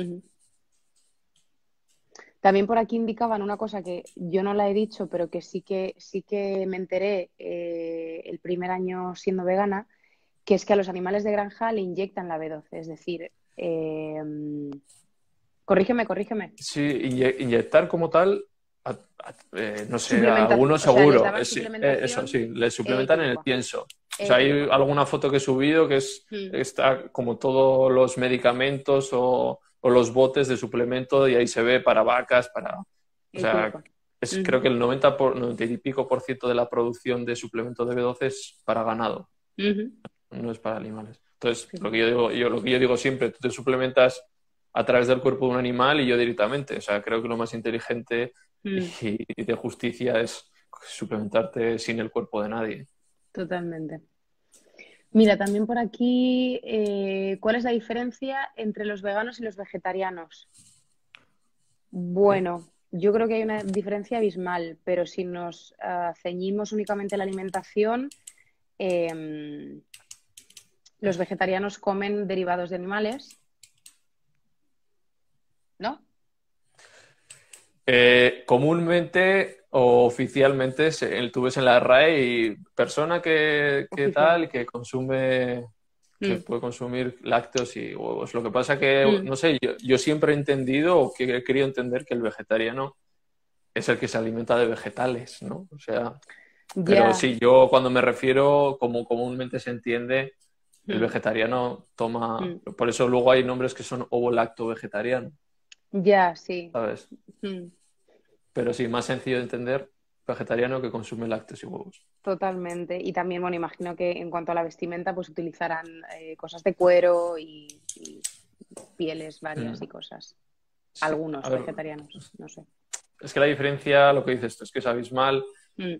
También por aquí indicaban una cosa que yo no la he dicho, pero que sí que, sí que me enteré eh, el primer año siendo vegana, que es que a los animales de granja le inyectan la B12. Es decir, eh, corrígeme, corrígeme. Sí, inye- inyectar como tal, a- a- eh, no sé, a Suplementación, algunos o sea, les seguro. eso sí, le suplementan en el pienso. O Eh, sea, hay alguna foto que he subido que es Mm. está como todos los medicamentos o, o los botes de suplemento y ahí se ve para vacas, para... O sea, es, creo que el 90, por, 90 y pico por ciento de la producción de suplemento de B12 es para ganado, no es para animales. Entonces, lo que yo digo, yo, lo que yo digo siempre, tú te suplementas a través del cuerpo de un animal y yo directamente. O sea, creo que lo más inteligente Mm, y, y de justicia es suplementarte sin el cuerpo de nadie. Totalmente. Mira, también por aquí, eh, ¿cuál es la diferencia entre los veganos y los vegetarianos? Bueno, yo creo que hay una diferencia abismal, pero si nos ah, ceñimos únicamente a la alimentación, em, los vegetarianos comen derivados de animales, ¿no? Eh, comúnmente o oficialmente se- tú ves en la RAE y persona que, que tal, que consume, que Mm. puede consumir lácteos y huevos. Lo que pasa que, Mm. no sé, yo, yo siempre he entendido o que he querido entender que el vegetariano es el que se alimenta de vegetales, ¿no? O sea, pero sí, yo cuando me refiero, como comúnmente se entiende, el Mm. vegetariano toma, Mm. por eso luego hay nombres que son ovo-lacto vegetariano, Ya, sí. ¿sabes? Mm. Pero sí, más sencillo de entender, vegetariano que consume lácteos y huevos. Totalmente. Y también, bueno, imagino que en cuanto a la vestimenta, pues utilizarán eh, cosas de cuero y, y pieles varias Mm. y cosas. Sí, Algunos ver, vegetarianos, no sé. Es que la diferencia, lo que dices tú, es que es abismal. Mm,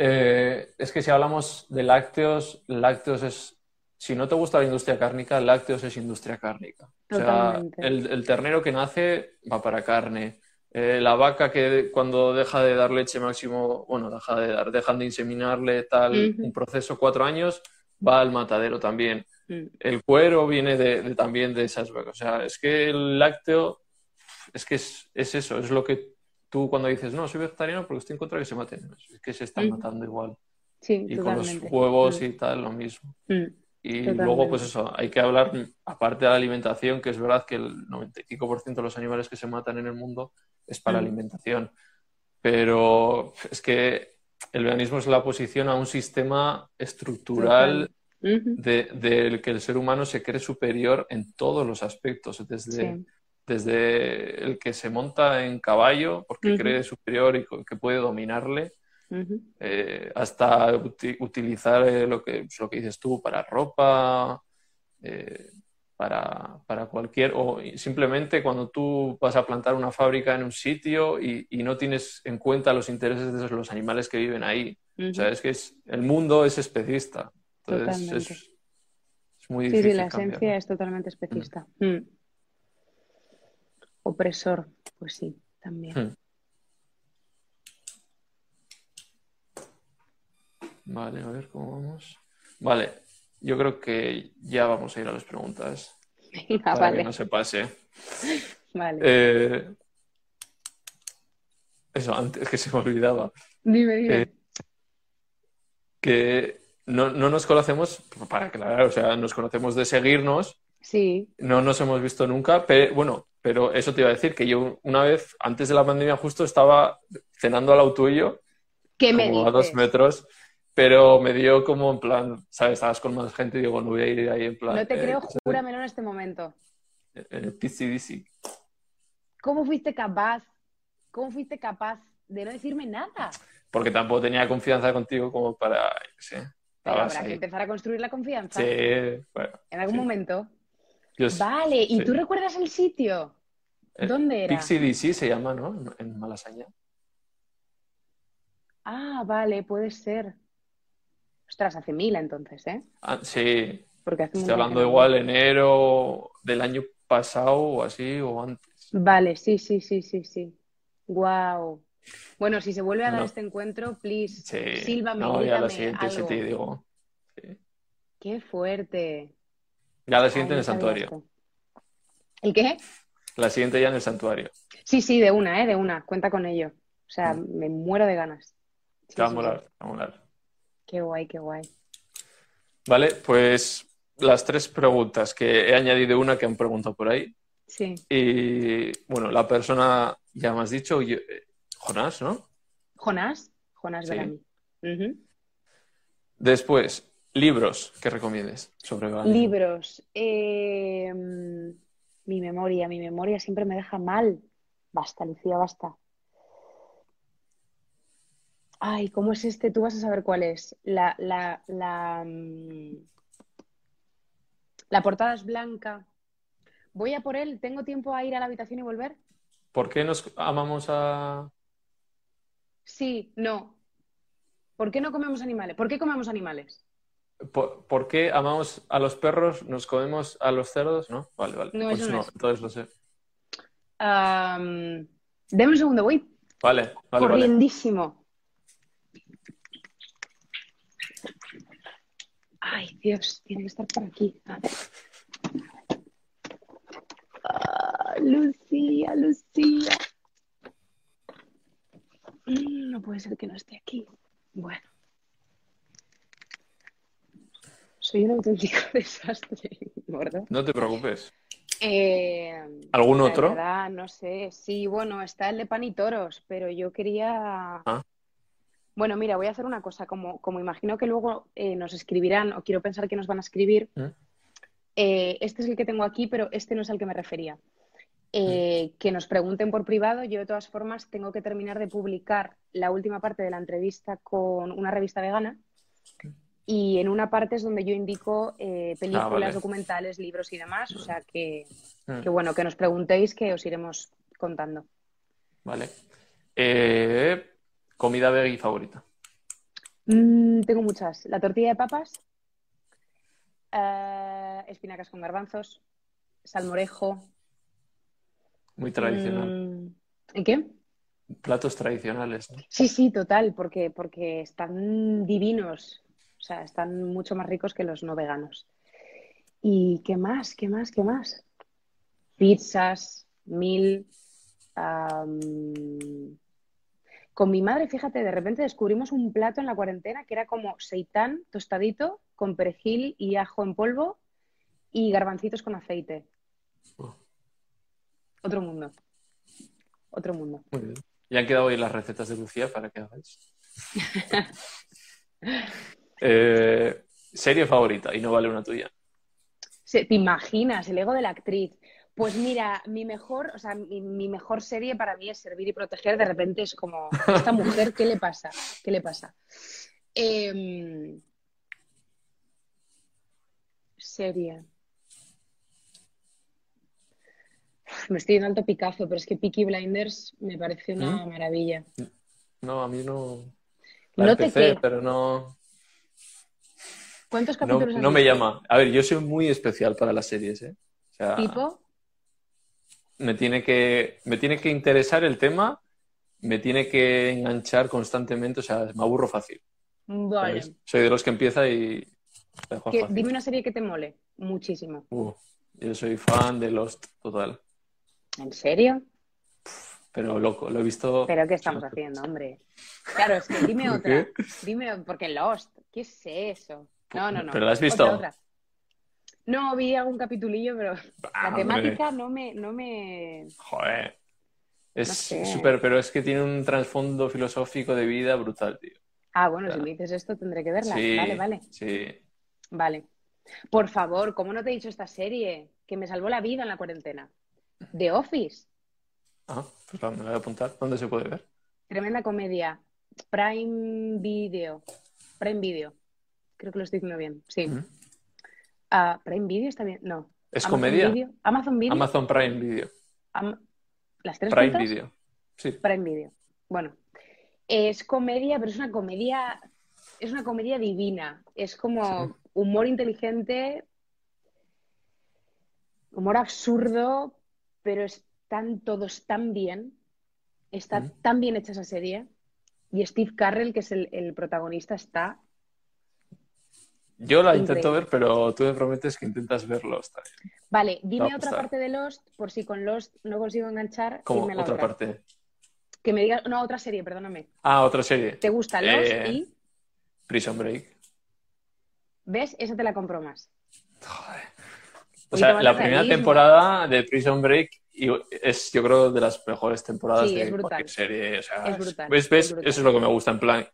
Eh, es que si hablamos de lácteos, lácteos es, si no te gusta la industria cárnica, lácteos es industria cárnica. O sea, el ternero que nace va para carne. Eh, la vaca que cuando deja de dar leche máximo, bueno, deja de dar, dejan de inseminarle tal, un proceso cuatro años, va al matadero también. mm. El cuero viene de, de- también de esas vacas. O sea, es que el lácteo, es que es, es eso, es lo que tú cuando dices, no, soy vegetariano porque estoy en contra de que se maten. Es que se están matando igual. Sí, Y con los huevos Mm, y tal, lo mismo. mm. Y Totalmente. luego, pues eso, hay que hablar, aparte de la alimentación, que es verdad que el 95% de los animales que se matan en el mundo es para Mm. alimentación. Pero es que el veganismo es la oposición a un sistema estructural de- del que el ser humano se cree superior en todos los aspectos, desde, Sí. desde el que se monta en caballo porque cree superior y que puede dominarle, eh, hasta uti- utilizar eh, lo que, pues, lo que dices tú para ropa, eh, para, para cualquier, o simplemente cuando tú vas a plantar una fábrica en un sitio y, y no tienes en cuenta los intereses de los animales que viven ahí. O sea, es que es, el mundo es especista. Entonces es, es muy Sí, difícil sí, la cambiarlo. esencia es totalmente especista. Mm. Opresor, pues sí, también. Hmm. Vale, a ver cómo vamos. Vale, yo creo que ya vamos a ir a las preguntas Venga, para vale, que no se pase. vale. Eh, eso, antes que se me olvidaba. Dime, dime. eh, Que no, no nos conocemos, para aclarar, o sea, nos conocemos de seguirnos, Sí, no nos hemos visto nunca, pero bueno, pero eso te iba a decir, que yo una vez, antes de la pandemia, justo estaba cenando al lado tuyo, ¿qué me como a dos dices? metros, pero me dio como en plan, ¿sabes? Estabas con más gente y digo, no voy a ir ahí en plan. No te eh, creo, júramelo en este momento. eh, eh. ¿Cómo fuiste capaz? ¿Cómo fuiste capaz de no decirme nada? Porque tampoco tenía confianza contigo como para, sé, Pero habrá que ahí. empezar a construir la confianza. Sí, bueno, En algún sí. momento. yo- Vale, ¿y sí. tú recuerdas el sitio? eh, ¿Dónde era? Pixie DC se llama, ¿no? En Malasaña. Ah, vale, puede ser. Ostras, hace mil entonces, ¿eh? Ah, sí, Porque hace estoy hablando igual enero del año pasado o así, o antes. Vale, sí, sí, sí, sí, sí. Wow. Bueno, si se vuelve a dar No. este encuentro, please, Sí, sílvame, no, ya la siguiente sí algo. te digo. Sí. Qué fuerte. Ya la Ay, siguiente en el santuario. esto. ¿El qué? La siguiente ya en el santuario. Sí, sí, de una, ¿eh? De una. Cuenta con ello. O sea, me muero de ganas. Sí, Te va a sí, molar, sí. te va a molar. Qué guay, qué guay. Vale, pues las tres preguntas que he añadido una que han preguntado por ahí. Sí. Y bueno, la persona, ya me has dicho, yo- eh, Jonás, ¿no? Jonás, Jonás Sí. Después, libros que recomiendes sobre veganismo. Libros. Eh, mm, mi memoria, mi memoria siempre me deja mal. Basta, Lucía, basta. Ay, ¿cómo es este? Tú vas a saber cuál es. La, la, la, mm, la portada es blanca. Voy a por él. ¿Tengo tiempo a ir a la habitación y volver? ¿Por qué nos amamos a... Sí, no. ¿Por qué no comemos animales? ¿Por qué comemos animales? ¿Por, por qué amamos a los perros, nos comemos a los cerdos? ¿No? Vale, vale. No, Pues eso no es. entonces lo sé. Deme un segundo, voy Vale, vale, vale. Ay, Dios, tiene que estar por aquí. A ver. Ah, Lucía, Lucía. Mm, No puede ser que no esté aquí. Bueno. Soy un auténtico [laughs] desastre, gordo. No te preocupes. Eh, ¿Algún otro? verdad, no sé. Sí, bueno, está el de pan y toros, pero yo quería. Ah. Bueno, mira, voy a hacer una cosa. Como, como imagino que luego eh, nos escribirán, o quiero pensar que nos van a escribir, ¿Mm? eh, este es el que tengo aquí, pero este no es al que me refería. Eh, que nos pregunten por privado. Yo, de todas formas, tengo que terminar de publicar la última parte de la entrevista con una revista vegana. Y en una parte es donde yo indico películas, Ah, vale. documentales, libros y demás. O sea que, Mm, que bueno, que nos preguntéis que os iremos contando. Vale. Eh, comida veggie favorita. Mm, tengo muchas. La tortilla de papas, eh, espinacas con garbanzos, salmorejo. Muy tradicional. Mm, ¿En qué? Platos tradicionales, ¿no? Sí, sí, total, porque, porque están divinos. O sea, están mucho más ricos que los no veganos. ¿Y qué más? ¿Qué más? ¿Qué más? Pizzas, mil. Con mi madre, fíjate, de repente descubrimos un plato en la cuarentena que era como seitán tostadito con perejil y ajo en polvo y garbancitos con aceite. Oh, Otro mundo. Otro mundo. muy bien. Ya han quedado hoy las recetas de Lucía para que hagáis. [laughs] Eh, serie favorita, y no vale una tuya. ¿Te imaginas el ego de la actriz? Pues mira, mi mejor, o sea, mi, mi mejor serie para mí es Servir y Proteger. De repente es como, esta mujer, ¿qué le pasa? ¿Qué le pasa? Em, serie. Me estoy en alto picazo, pero es que Peaky Blinders me parece una ¿Mm? maravilla. No, a mí no. La ¿No te empecé, qué? pero no, ¿Cuántos no, capítulos has no me llama. A ver, yo soy muy especial para las series, ¿eh? O sea, ¿Tipo? Me tiene que, me tiene que interesar el tema, me tiene que enganchar constantemente, o sea, me aburro fácil. Vale. ¿sabes? Soy de los que empieza y Que- dime una serie que te mole. Muchísimo. Uh, yo soy fan de Lost total, ¿En serio? pero loco, lo he visto. ¿Pero qué estamos haciendo, hombre? Claro, es que dime [laughs] ¿Por otra. qué? Dime, porque Lost, ¿qué es eso? No, no, no. ¿Pero la has visto? Otra, otra. No, vi algún capitulillo, pero Ah, la temática no me, no me... Joder. Es No sé. súper, pero es que tiene un trasfondo filosófico de vida brutal, tío. Ah, bueno, si me dices esto tendré que verla. Sí, Vale, vale. sí. Vale. Por favor, ¿cómo no te he dicho esta serie? Que me salvó la vida en la cuarentena. The Office. Ah, pues la- me voy a apuntar. ¿Dónde se puede ver? Tremenda comedia. Prime Video. Prime Video. Creo que lo estoy diciendo bien. Sí. Ah, Prime Video está bien. No. ¿Es Amazon comedia? Video. Amazon Video. Amazon Prime Video. Am- ¿Las tres Prime juntas? Video. Sí. Prime Video. Bueno, Es comedia, pero es una comedia, es una comedia divina. Es como humor inteligente, humor absurdo, pero están todos tan bien. Está tan bien hecha esa serie. Y Steve Carrell, que es el, protagonista, está. Yo la intento ver, pero tú me prometes que intentas ver Lost Vale, dime otra parte de Lost, por si con Lost no consigo enganchar. ¿Cómo? ¿Otra, parte? Que me digas. No, otra serie, perdóname. Ah, otra serie. ¿Te gusta Lost eh, y.? Prison Break. ¿Ves? Esa te la compro más. Joder. O sea, la primera temporada de Prison Break es, yo creo, de las mejores temporadas de cualquier serie. O sea, es brutal, ¿ves? ¿ves? Eso es lo que me gusta, en plan,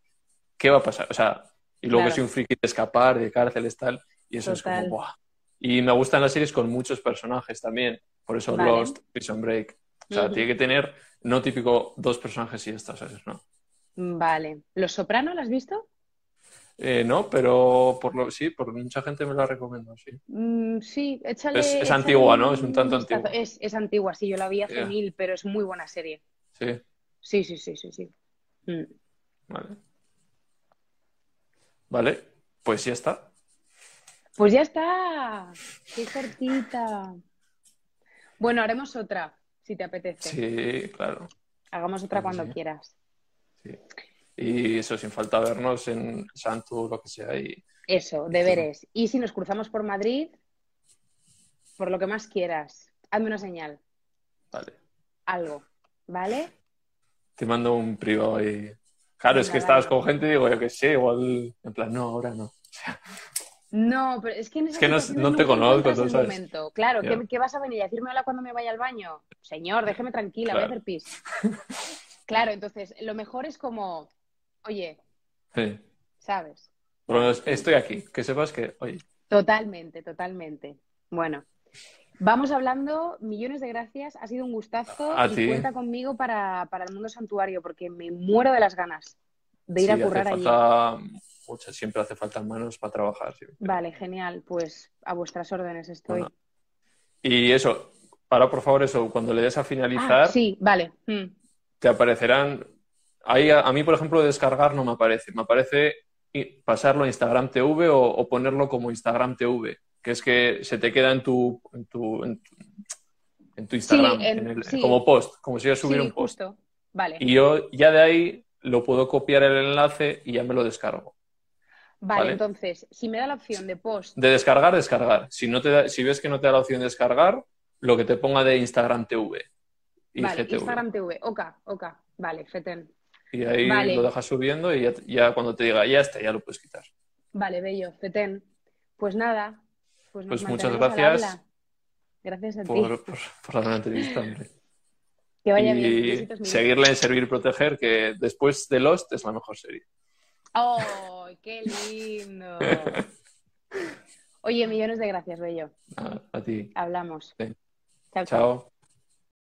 ¿qué va a pasar? O sea, y luego soy un friki de escapar, de cárceles, tal, y eso es como, ¡buah! Y me gustan las series con muchos personajes también, por eso Lost, Prison Break. O sea, tiene que tener, no típico, dos personajes y estas, ¿sabes? ¿no? Vale. ¿Los Soprano, las has visto? Eh, no, pero por lo, sí, por mucha gente me la recomiendo, sí. Mm, sí, échale. Es, antigua, ¿no? Es un tanto antigua. Es, es, antigua, sí, yo la vi hace mil, pero es muy buena serie. Sí. Sí, sí, sí, sí, sí. Mm. Vale. Vale, pues ya está. Pues ya está. Qué cortita. Bueno, haremos otra, si te apetece. Sí, claro. Hagamos otra cuando quieras. Sí. Y eso, sin falta vernos en Santo, lo que sea. Y... Eso, deberes. Y si nos cruzamos por Madrid, por lo que más quieras, hazme una señal. Vale. Algo, ¿vale? Te mando un privado y... Claro, es que estabas con gente y digo, yo que sé, igual, en plan, no, ahora no. No, pero es que en es que no, te conozco, entonces. Momento. Claro, ¿qué, vas a venir a decirme hola cuando me vaya al baño? Señor, déjeme tranquila, voy a hacer pis. [laughs] claro, entonces, lo mejor es como, Oye. Sí. ¿Sabes? Bueno, estoy aquí, que sepas que, oye. Totalmente, totalmente. Bueno, vamos hablando, millones de gracias, ha sido un gustazo y cuenta conmigo para, el mundo santuario porque me muero de las ganas de ir a currar hace allí. Muchas, siempre hace falta manos para trabajar. Vale, genial, pues a vuestras órdenes estoy. Y eso, ahora por favor eso, cuando le des a finalizar. Ah, sí, vale. Mm. Te aparecerán Ahí a, mí, por ejemplo, descargar no me aparece. Me aparece pasarlo a Instagram TV o, ponerlo como Instagram TV, que es que se te queda en tu, en tu, en tu, Instagram, como post, como si yo subiera un post. Vale. Y yo ya de ahí lo puedo copiar el enlace y ya me lo descargo. Vale, entonces, si me da la opción de post. De descargar, descargar. Si, no te da, si ves que no te da la opción de descargar, lo que te ponga de Instagram TV. vale, Instagram TV. Ok, ok. Vale, FETEN. Y ahí lo dejas subiendo y ya, cuando te diga ya está, ya lo puedes quitar. Vale, bello, Fetén. Pues nada. Pues, pues muchas gracias. Gracias a ti. Por, por, la entrevista, hombre. [laughs] Que vaya y bien. seguirle en Servir y Proteger, que después de Lost es la mejor serie. ¡Oh, qué lindo! [laughs] Oye, millones de gracias, Bello. a ti. Hablamos. chao. chao.